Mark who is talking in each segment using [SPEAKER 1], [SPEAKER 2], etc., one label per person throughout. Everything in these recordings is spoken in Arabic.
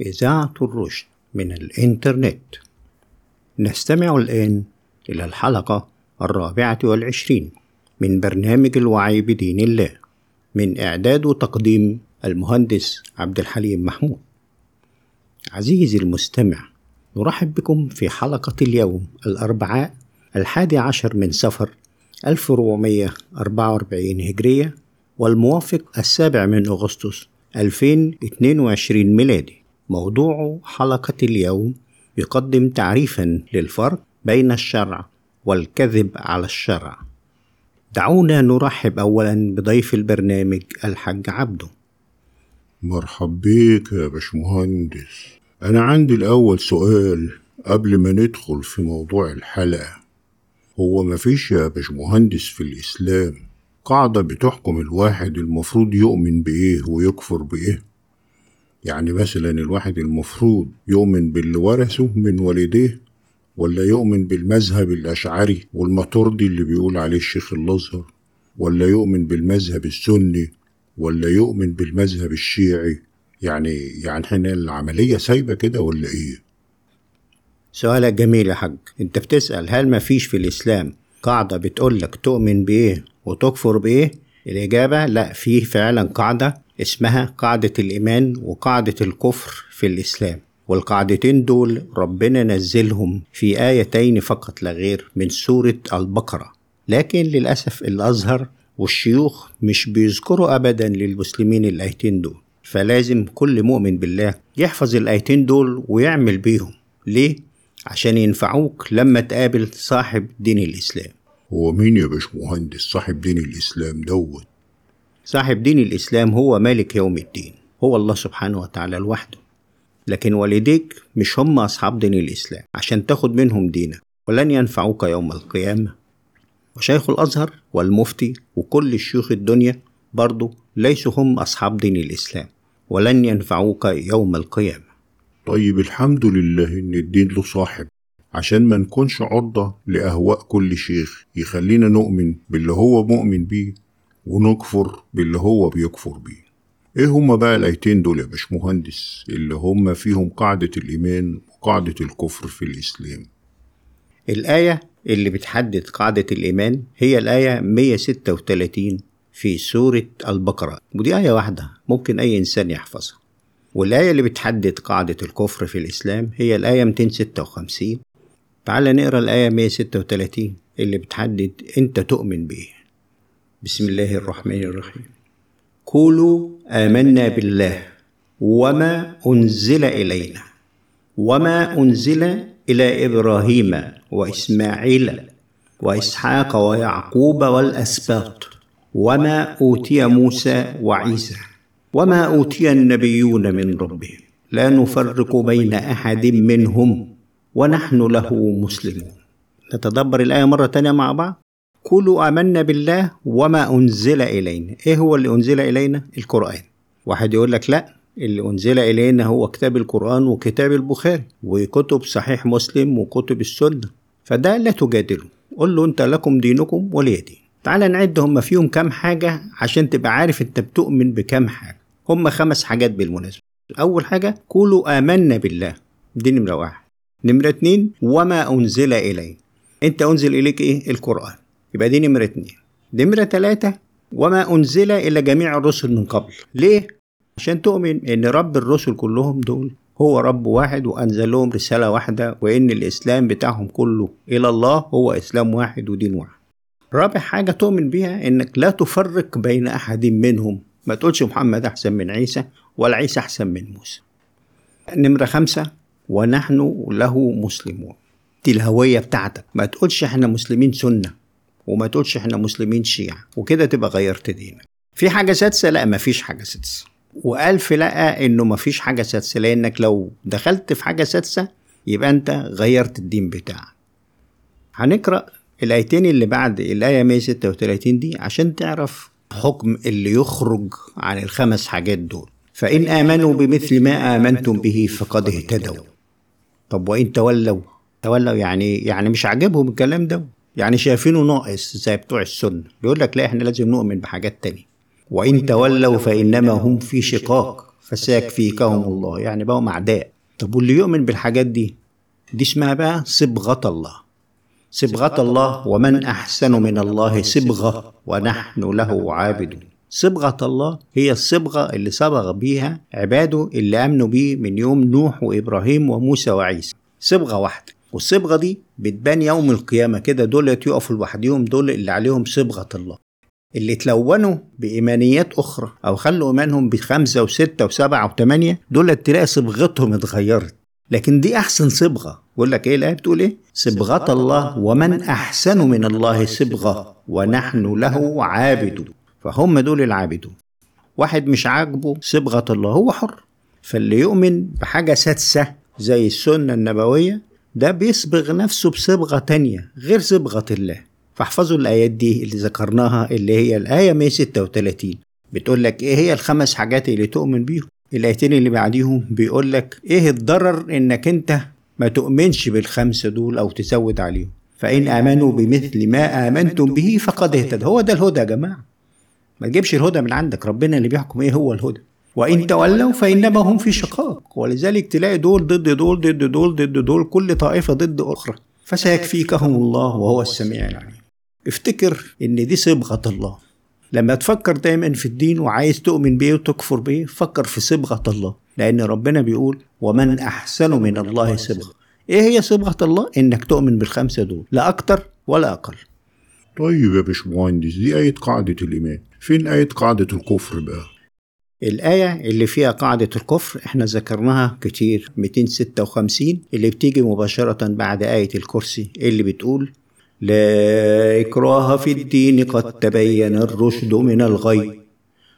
[SPEAKER 1] إذاعة الرشد من الإنترنت. نستمع الآن إلى الحلقة الرابعة والعشرين من برنامج الوعي بدين الله من إعداد وتقديم المهندس عبد الحليم محمود. عزيزي المستمع نرحب بكم في حلقة اليوم الأربعاء الحادي عشر من سفر 1444 هجرية والموافق السابع من أغسطس 2022 ميلادي. موضوع حلقة اليوم يقدم تعريفا للفرق بين الشرع والكذب على الشرع. دعونا نرحب أولا بضيف البرنامج الحاج عبده.
[SPEAKER 2] مرحب بيك يا باشمهندس. أنا عندي الأول سؤال قبل ما ندخل في موضوع الحلقة. هو مفيش يا باشمهندس في الإسلام قاعدة بتحكم الواحد المفروض يؤمن بإيه ويكفر بإيه؟ يعني مثلا الواحد المفروض يؤمن باللي ورثه من والديه ولا يؤمن بالمذهب الأشعري والماتوردي اللي بيقول عليه الشيخ الأزهر؟ ولا يؤمن بالمذهب السني ولا يؤمن بالمذهب الشيعي؟ يعني يعني إحنا العملية سايبة كده ولا إيه؟
[SPEAKER 1] سؤالك جميل يا حاج. أنت بتسأل هل ما فيش في الإسلام قاعدة بتقولك تؤمن بإيه وتكفر بإيه؟ الإجابة لا في فعلا قاعدة اسمها قاعدة الإيمان وقاعدة الكفر في الإسلام. والقاعدتين دول ربنا نزلهم في آيتين فقط لا غير من سورة البقرة. لكن للأسف الأزهر والشيوخ مش بيذكروا أبدا للمسلمين الآيتين دول. فلازم كل مؤمن بالله يحفظ الآيتين دول ويعمل بيهم. ليه؟ عشان ينفعوك لما تقابل صاحب دين الإسلام.
[SPEAKER 2] هو مين يا باشمهندس صاحب دين الإسلام دوت؟
[SPEAKER 1] صاحب دين الإسلام هو مالك يوم الدين هو الله سبحانه وتعالى لوحده. لكن والديك مش هم أصحاب دين الإسلام عشان تاخد منهم دينك. ولن ينفعوك يوم القيامة. وشيخ الأزهر والمفتي وكل شيوخ الدنيا برضو ليسوا هم أصحاب دين الإسلام. ولن ينفعوك يوم القيامة.
[SPEAKER 2] طيب الحمد لله إن الدين له صاحب. عشان ما نكونش عرضة لأهواء كل شيخ يخلينا نؤمن باللي هو مؤمن بيه. ونكفر باللي هو بيكفر بيه. إيه هما بقى الآيتين دول يا باشمهندس؟ اللي هما فيهم قاعدة الإيمان وقاعدة الكفر في الإسلام.
[SPEAKER 1] الآية اللي بتحدد قاعدة الإيمان هي الآية 136 في سورة البقرة. ودي آية واحدة ممكن أي إنسان يحفظها. والآية اللي بتحدد قاعدة الكفر في الإسلام هي الآية 256 تعال نقرأ الآية 136 اللي بتحدد أنت تؤمن بإيه. بسم الله الرحمن الرحيم. قولوا آمنا بالله وما أنزل إلينا وما أنزل إلى إبراهيم وإسماعيل وإسحاق ويعقوب والأسباط وما أوتي موسى وعيسى وما أوتي النبيون من ربهم. لا نفرق بين أحد منهم ونحن له مسلمون. نتدبر الآية مرة تانية مع بعض. قولوا آمنا بالله وما أنزل إلينا. إيه هو اللي أنزل إلينا؟ القرآن. واحد يقول لك لأ اللي أنزل إلينا هو كتاب القرآن وكتاب البخاري وكتب صحيح مسلم وكتب السنة. فده لا تجادله. قل له أنت لكم دينكم ولي دين. تعال نعد هم فيهم كام حاجة عشان تبقى عارف أنت بتؤمن بكام حاجة. هم خمس حاجات بالمناسبة. أول حاجة قولوا آمنا بالله. دي نمرة واحد. نمرة اتنين وما أنزل إلينا. أنت أنزل إليك إيه؟ القرآن. يبقى دي نمرة اتنين. نمرة تلاتة وما أنزل إلى جميع الرسل من قبل. ليه؟ عشان تؤمن إن رب الرسل كلهم دول هو رب واحد وأنزل لهم رسالة واحدة وإن الإسلام بتاعهم كله إلى الله هو إسلام واحد ودين واحد. رابع حاجة تؤمن بيها إنك لا تفرق بين أحد منهم. ما تقولش محمد أحسن من عيسى ولا عيسى أحسن من موسى. نمرة خمسة ونحن له مسلمون. دي الهوية بتاعتك. ما تقولش إحنا مسلمين سنة. وما تقولش إحنا مسلمين شيعة وكده تبقى غيرت دينك. في حاجة سادسة؟ لا ما فيش حاجة سادسة. وألف لا إنه ما فيش حاجة سادسة لأنك لو دخلت في حاجة سادسة يبقى أنت غيرت الدين بتاعك. هنقرأ الآيتين اللي بعد الآية 136 دي عشان تعرف حكم اللي يخرج عن الخمس حاجات دول. فإن آمنوا بمثل ما آمنتم به فقد اهتدوا. طب وإن تولوا؟ تولوا يعني يعني مش عاجبهم الكلام ده؟ يعني شايفينه ناقص زي بتوع السنة بيقول لك لا إحنا لازم نؤمن بحاجات تانية. وإن تولوا فإنما هم في شقاق. فسيكفيكهم الله. يعني بقوا أعداء. طب واللي يؤمن بالحاجات دي؟ دي اسمها بقى صبغة الله. صبغة الله ومن أحسن من الله صبغة ونحن له عابدون. صبغة الله هي الصبغة اللي صبغ بيها عباده اللي آمنوا بيه من يوم نوح وإبراهيم وموسى وعيسى. صبغة واحدة. والصبغة دي بتبان يوم القيامة كده دول يقفوا لوحدهم دول اللي عليهم صبغة الله. اللي تلونوا بإيمانيات أخرى أو خلوا إيمانهم بخمسة وستة وسبعة وثمانية دول تلاقي صبغتهم اتغيرت. لكن دي أحسن صبغة. بقول لك إيه الآية بتقول إيه؟ صبغة الله ومن أحسن من الله صبغة ونحن له عابدون. فهم دول العابدون. واحد مش عاجبه صبغة الله هو حر. فاللي يؤمن بحاجة سادسة زي السنة النبوية ده بيصبغ نفسه بصبغة تانية غير صبغة الله. فاحفظوا الآيات دي اللي ذكرناها اللي هي الآية 136 بتقول لك إيه هي الخمس حاجات اللي تؤمن بيهم؟ الآيتين اللي بعديهم بيقول لك إيه الضرر إنك أنت ما تؤمنش بالخمسة دول أو تزود عليهم. فإن آمنوا بمثل ما آمنتم به فقد اهتدوا هو ده الهدى يا جماعة. ما تجيبش الهدى من عندك. ربنا اللي بيحكم إيه هو الهدى؟ وإن تولوا فإنما هم في شقاق. ولذلك تلاقي دول ضد دول ضد دول ضد دول كل طائفة ضد أخرى. فسيكفيكهم الله وهو السميع العليم. افتكر إن دي صبغة الله. لما تفكر دايما في الدين وعايز تؤمن بيه وتكفر بيه فكر في صبغة الله. لأن ربنا بيقول ومن أحسن من الله صبغة. إيه هي صبغة الله؟ إنك تؤمن بالخمسة دول لا أكتر ولا أقل.
[SPEAKER 2] طيب يا باشمهندس دي آية قاعدة الإيمان. فين آية قاعدة الكفر بقى؟
[SPEAKER 1] الآية اللي فيها قاعدة الكفر إحنا ذكرناها كتير 256 اللي بتيجي مباشرة بعد آية الكرسي اللي بتقول لا إكراه في الدين قد تبين الرشد من الغي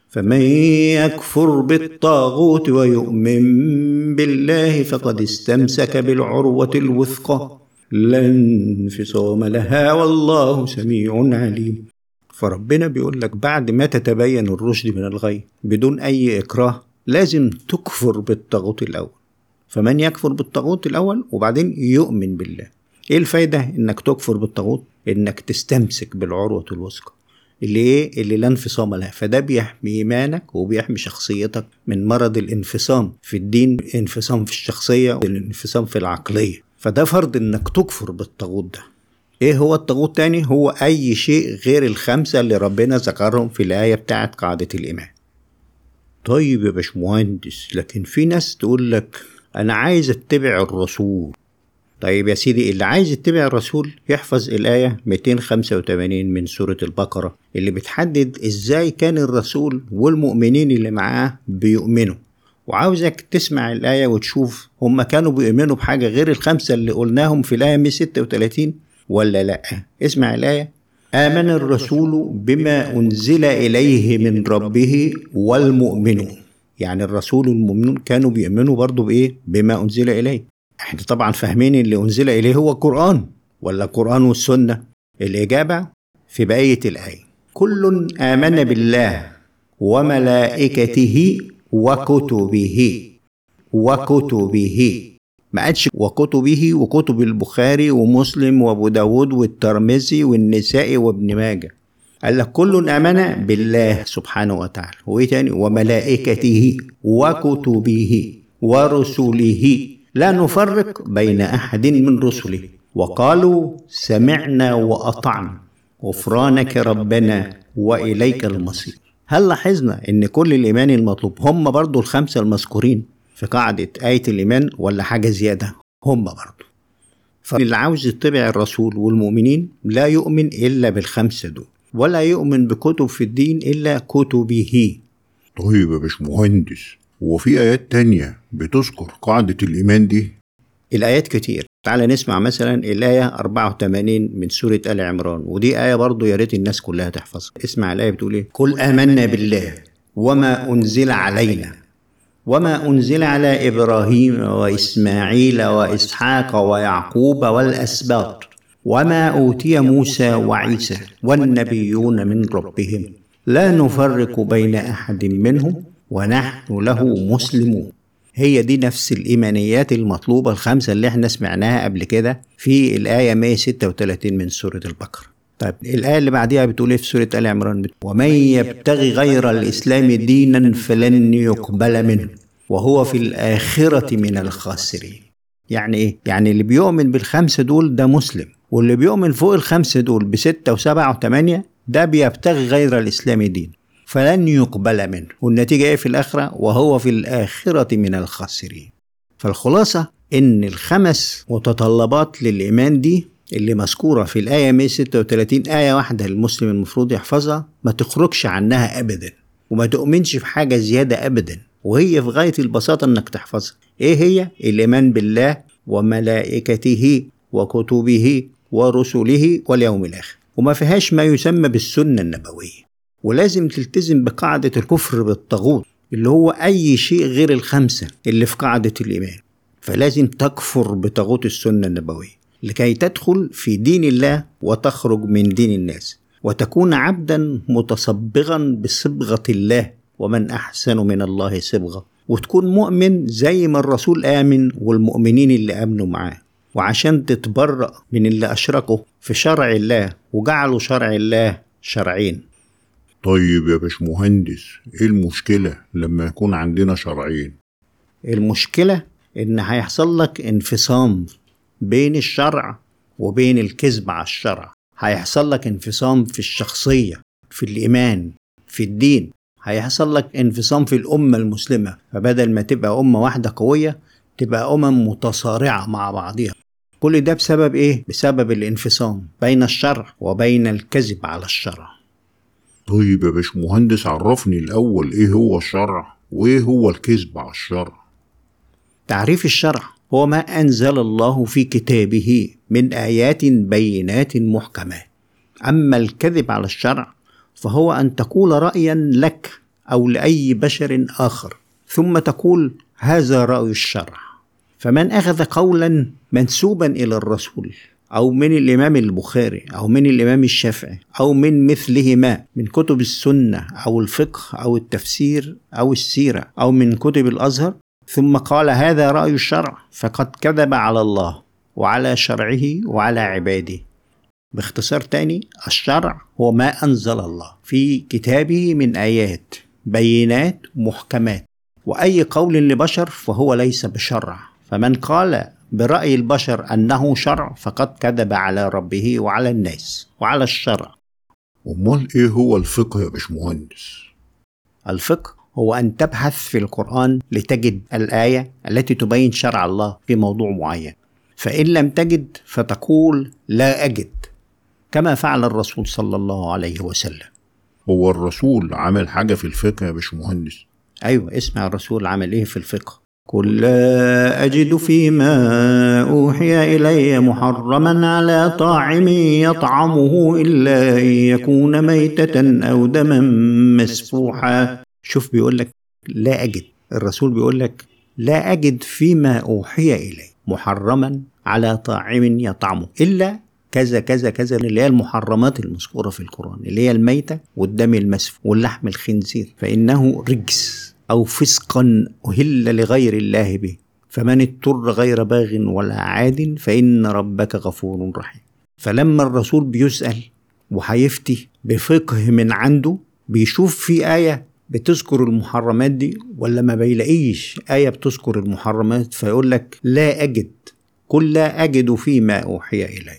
[SPEAKER 1] فمن يكفر بالطاغوت ويؤمن بالله فقد استمسك بالعروة الوثقى. لا انفصام لها والله سميع عليم. فربنا بيقول لك بعد ما تتبين الرشد من الغي بدون أي إكراه لازم تكفر بالطاغوت الأول. فمن يكفر بالطاغوت الأول وبعدين يؤمن بالله. إيه الفايدة؟ إنك تكفر بالطاغوت إنك تستمسك بالعروة الوثقى. اللي إيه؟ اللي لا انفصام لها. فده بيحمي إيمانك وبيحمي شخصيتك من مرض الانفصام في الدين انفصام في الشخصية والانفصام في العقلية. فده فرض إنك تكفر بالطاغوت ده. إيه هو الطاغوت تاني؟ هو أي شيء غير الخمسة اللي ربنا ذكرهم في الآية بتاعت قاعدة الإيمان. طيب يا باشمهندس لكن في ناس تقول لك أنا عايز أتبع الرسول. طيب يا سيدي اللي عايز يتبع الرسول يحفظ الآية 285 من سورة البقرة اللي بتحدد إزاي كان الرسول والمؤمنين اللي معاه بيؤمنوا. وعاوزك تسمع الآية وتشوف هم كانوا بيؤمنوا بحاجة غير الخمسة اللي قلناهم في الآية 136 ولا لأ؟ اسمع الآية. آمن الرسول بما أنزل إليه من ربه والمؤمنون. يعني الرسول والمؤمنون كانوا بيؤمنوا برضو بإيه؟ بما أنزل إليه. إحنا طبعا فاهمين اللي أنزل إليه هو القرآن ولا القرآن والسنة؟ الإجابة في بقية الآية. كل آمن بالله وملائكته وكتبه وكتبه. ما قالش وكتبه وكتب البخاري ومسلم وابو داود والترمذي والنسائي وابن ماجه. قال لك كل آمن بالله سبحانه وتعالى. وإيه تاني؟ وملائكته وكتبه ورسله. لا نفرق بين أحد من رسله. وقالوا سمعنا وأطعنا. غفرانك ربنا وإليك المصير. هل لاحظنا إن كل الإيمان المطلوب؟ هم برضو الخمسة المذكورين. في قاعدة آية الإيمان ولا حاجة زيادة؟ هم برضو. فاللي عاوز يتبع الرسول والمؤمنين لا يؤمن إلا بالخمسة دول ولا يؤمن بكتب في الدين إلا كتبه.
[SPEAKER 2] طيب يا باشمهندس هو في آيات تانية بتذكر قاعدة الإيمان دي؟
[SPEAKER 1] الآيات كتير. تعال نسمع مثلا الآية 84 من سورة آل عمران ودي آية برضو يا ريت الناس كلها تحفظها. اسمع الآية بتقول إيه؟ قل آمنا بالله وما أنزل علينا. وما أنزل على إبراهيم وإسماعيل وإسحاق ويعقوب والأسباط وما أوتي موسى وعيسى والنبيون من ربهم لا نفرق بين أحد منهم ونحن له مسلمون. هي دي نفس الإيمانيات المطلوبة الخمسة اللي إحنا سمعناها قبل كده في الآية 136 من سورة البقرة. طيب الآية اللي بعديها بتقول إيه في سورة آل عمران؟ ومن يبتغي غير الإسلام دينا فلن يقبل منه وهو في الآخرة من الخاسرين. يعني إيه؟ يعني اللي بيؤمن بالخمسة دول ده مسلم واللي بيؤمن فوق الخمسة دول بستة وسبعة وثمانية ده بيبتغي غير الإسلام دين فلن يقبل منه. والنتيجة إيه في الآخرة؟ وهو في الآخرة من الخاسرين. فالخلاصة إن الخمس متطلبات للإيمان دي اللي مذكورة في الآية 136 آية واحدة المسلم المفروض يحفظها ما تخرجش عنها أبدا وما تؤمنش في حاجة زيادة أبدا وهي في غاية البساطة إنك تحفظها. إيه هي؟ الإيمان بالله وملائكته وكتبه ورسله واليوم الآخر. وما فيهاش ما يسمى بالسنة النبوية. ولازم تلتزم بقاعدة الكفر بالطاغوت اللي هو أي شيء غير الخمسة اللي في قاعدة الإيمان. فلازم تكفر بطاغوت السنة النبوية. لكي تدخل في دين الله وتخرج من دين الناس وتكون عبدا متصبغا بصبغة الله ومن أحسن من الله صبغة وتكون مؤمن زي ما الرسول آمن والمؤمنين اللي آمنوا معاه. وعشان تتبرأ من اللي أشركوا في شرع الله وجعلوا شرع الله شرعين.
[SPEAKER 2] طيب يا باشمهندس إيه المشكلة لما يكون عندنا شرعين؟
[SPEAKER 1] المشكلة إن هيحصل لك انفصام بين الشرع وبين الكذب على الشرع. هيحصل لك انفصام في الشخصية في الإيمان في الدين. هيحصل لك انفصام في الأمة المسلمة. فبدل ما تبقى أمة واحدة قوية تبقى أمم متصارعة مع بعضها كل ده بسبب إيه؟ بسبب الانفصام بين الشرع وبين الكذب على الشرع.
[SPEAKER 2] طيب يا باشمهندس عرفني الأول إيه هو الشرع وإيه هو الكذب على الشرع؟
[SPEAKER 1] تعريف الشرع. هو ما أنزل الله في كتابه من آيات بينات محكمات أما الكذب على الشرع فهو أن تقول رأيا لك أو لأي بشر آخر ثم تقول هذا رأي الشرع فمن أخذ قولا منسوبا إلى الرسول أو من الإمام البخاري أو من الإمام الشافعي أو من مثلهما من كتب السنة أو الفقه أو التفسير أو السيرة أو من كتب الأزهر ثم قال هذا رأي الشرع فقد كذب على الله وعلى شرعه وعلى عباده. باختصار تاني الشرع هو ما أنزل الله في كتابه من آيات بينات محكمات. وأي قول لبشر فهو ليس بشرع. فمن قال برأي البشر أنه شرع فقد كذب على ربه وعلى الناس وعلى الشرع.
[SPEAKER 2] أمال إيه هو الفقه يا باشمهندس؟
[SPEAKER 1] الفقه هو أن تبحث في القرآن لتجد الآية التي تبين شرع الله في موضوع معين. فإن لم تجد فتقول لا أجد كما فعل الرسول صلى الله عليه وسلم.
[SPEAKER 2] هو الرسول عمل حاجة في الفقه يا باشمهندس؟
[SPEAKER 1] أيوة اسمع الرسول عمل إيه في الفقه؟ قل لا أجد فيما أوحي إلي محرما على طاعم يطعمه إلا أن يكون ميتة أو دما مسفوحا. شوف بيقول لك لا أجد الرسول بيقول لك لا أجد فيما أوحي إلي محرما على طاعم يطعمه إلا كذا كذا كذا اللي هي المحرمات المذكورة في القرآن اللي هي الميتة والدم المسفوح واللحم الخنزير فإنه رجس أو فسقا أهل لغير الله به فمن اضطر غير باغ ولا عاد فإن ربك غفور رحيم. فلما الرسول بيسأل وهيفتي بفقه من عنده بيشوف في آية بتذكر المحرمات دي ولا ما بيلاقيش؟ آية بتذكر المحرمات فيقول لك لا أجد قل لا أجد فيما أوحي إلي.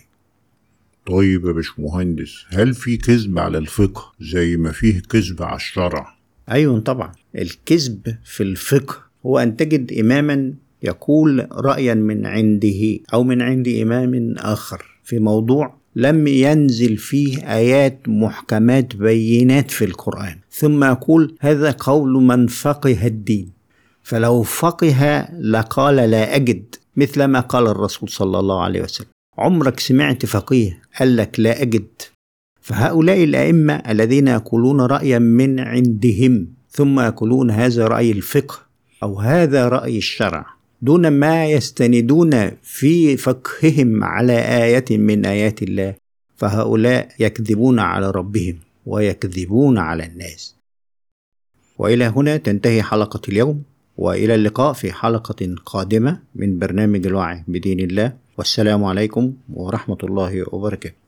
[SPEAKER 2] طيب يا باشمهندس هل في كذب على الفقه زي ما فيه كذب على الشرع؟
[SPEAKER 1] أيوة طبعا الكذب في الفقه هو أن تجد إماما يقول رأيا من عنده أو من عند إمام آخر في موضوع لم ينزل فيه آيات محكمات بينات في القرآن. ثم يقول هذا قول من فقه الدين. فلو فقه لقال لا أجد مثل ما قال الرسول صلى الله عليه وسلم. عمرك سمعت فقيه قال لك لا أجد. فهؤلاء الأئمة الذين يقولون رأيا من عندهم ثم يقولون هذا رأي الفقه أو هذا رأي الشرع. دون ما يستندون في فقههم على آية من آيات الله فهؤلاء يكذبون على ربهم ويكذبون على الناس. وإلى هنا تنتهي حلقة اليوم وإلى اللقاء في حلقة قادمة من برنامج الوعي بدين الله. والسلام عليكم ورحمة الله وبركاته.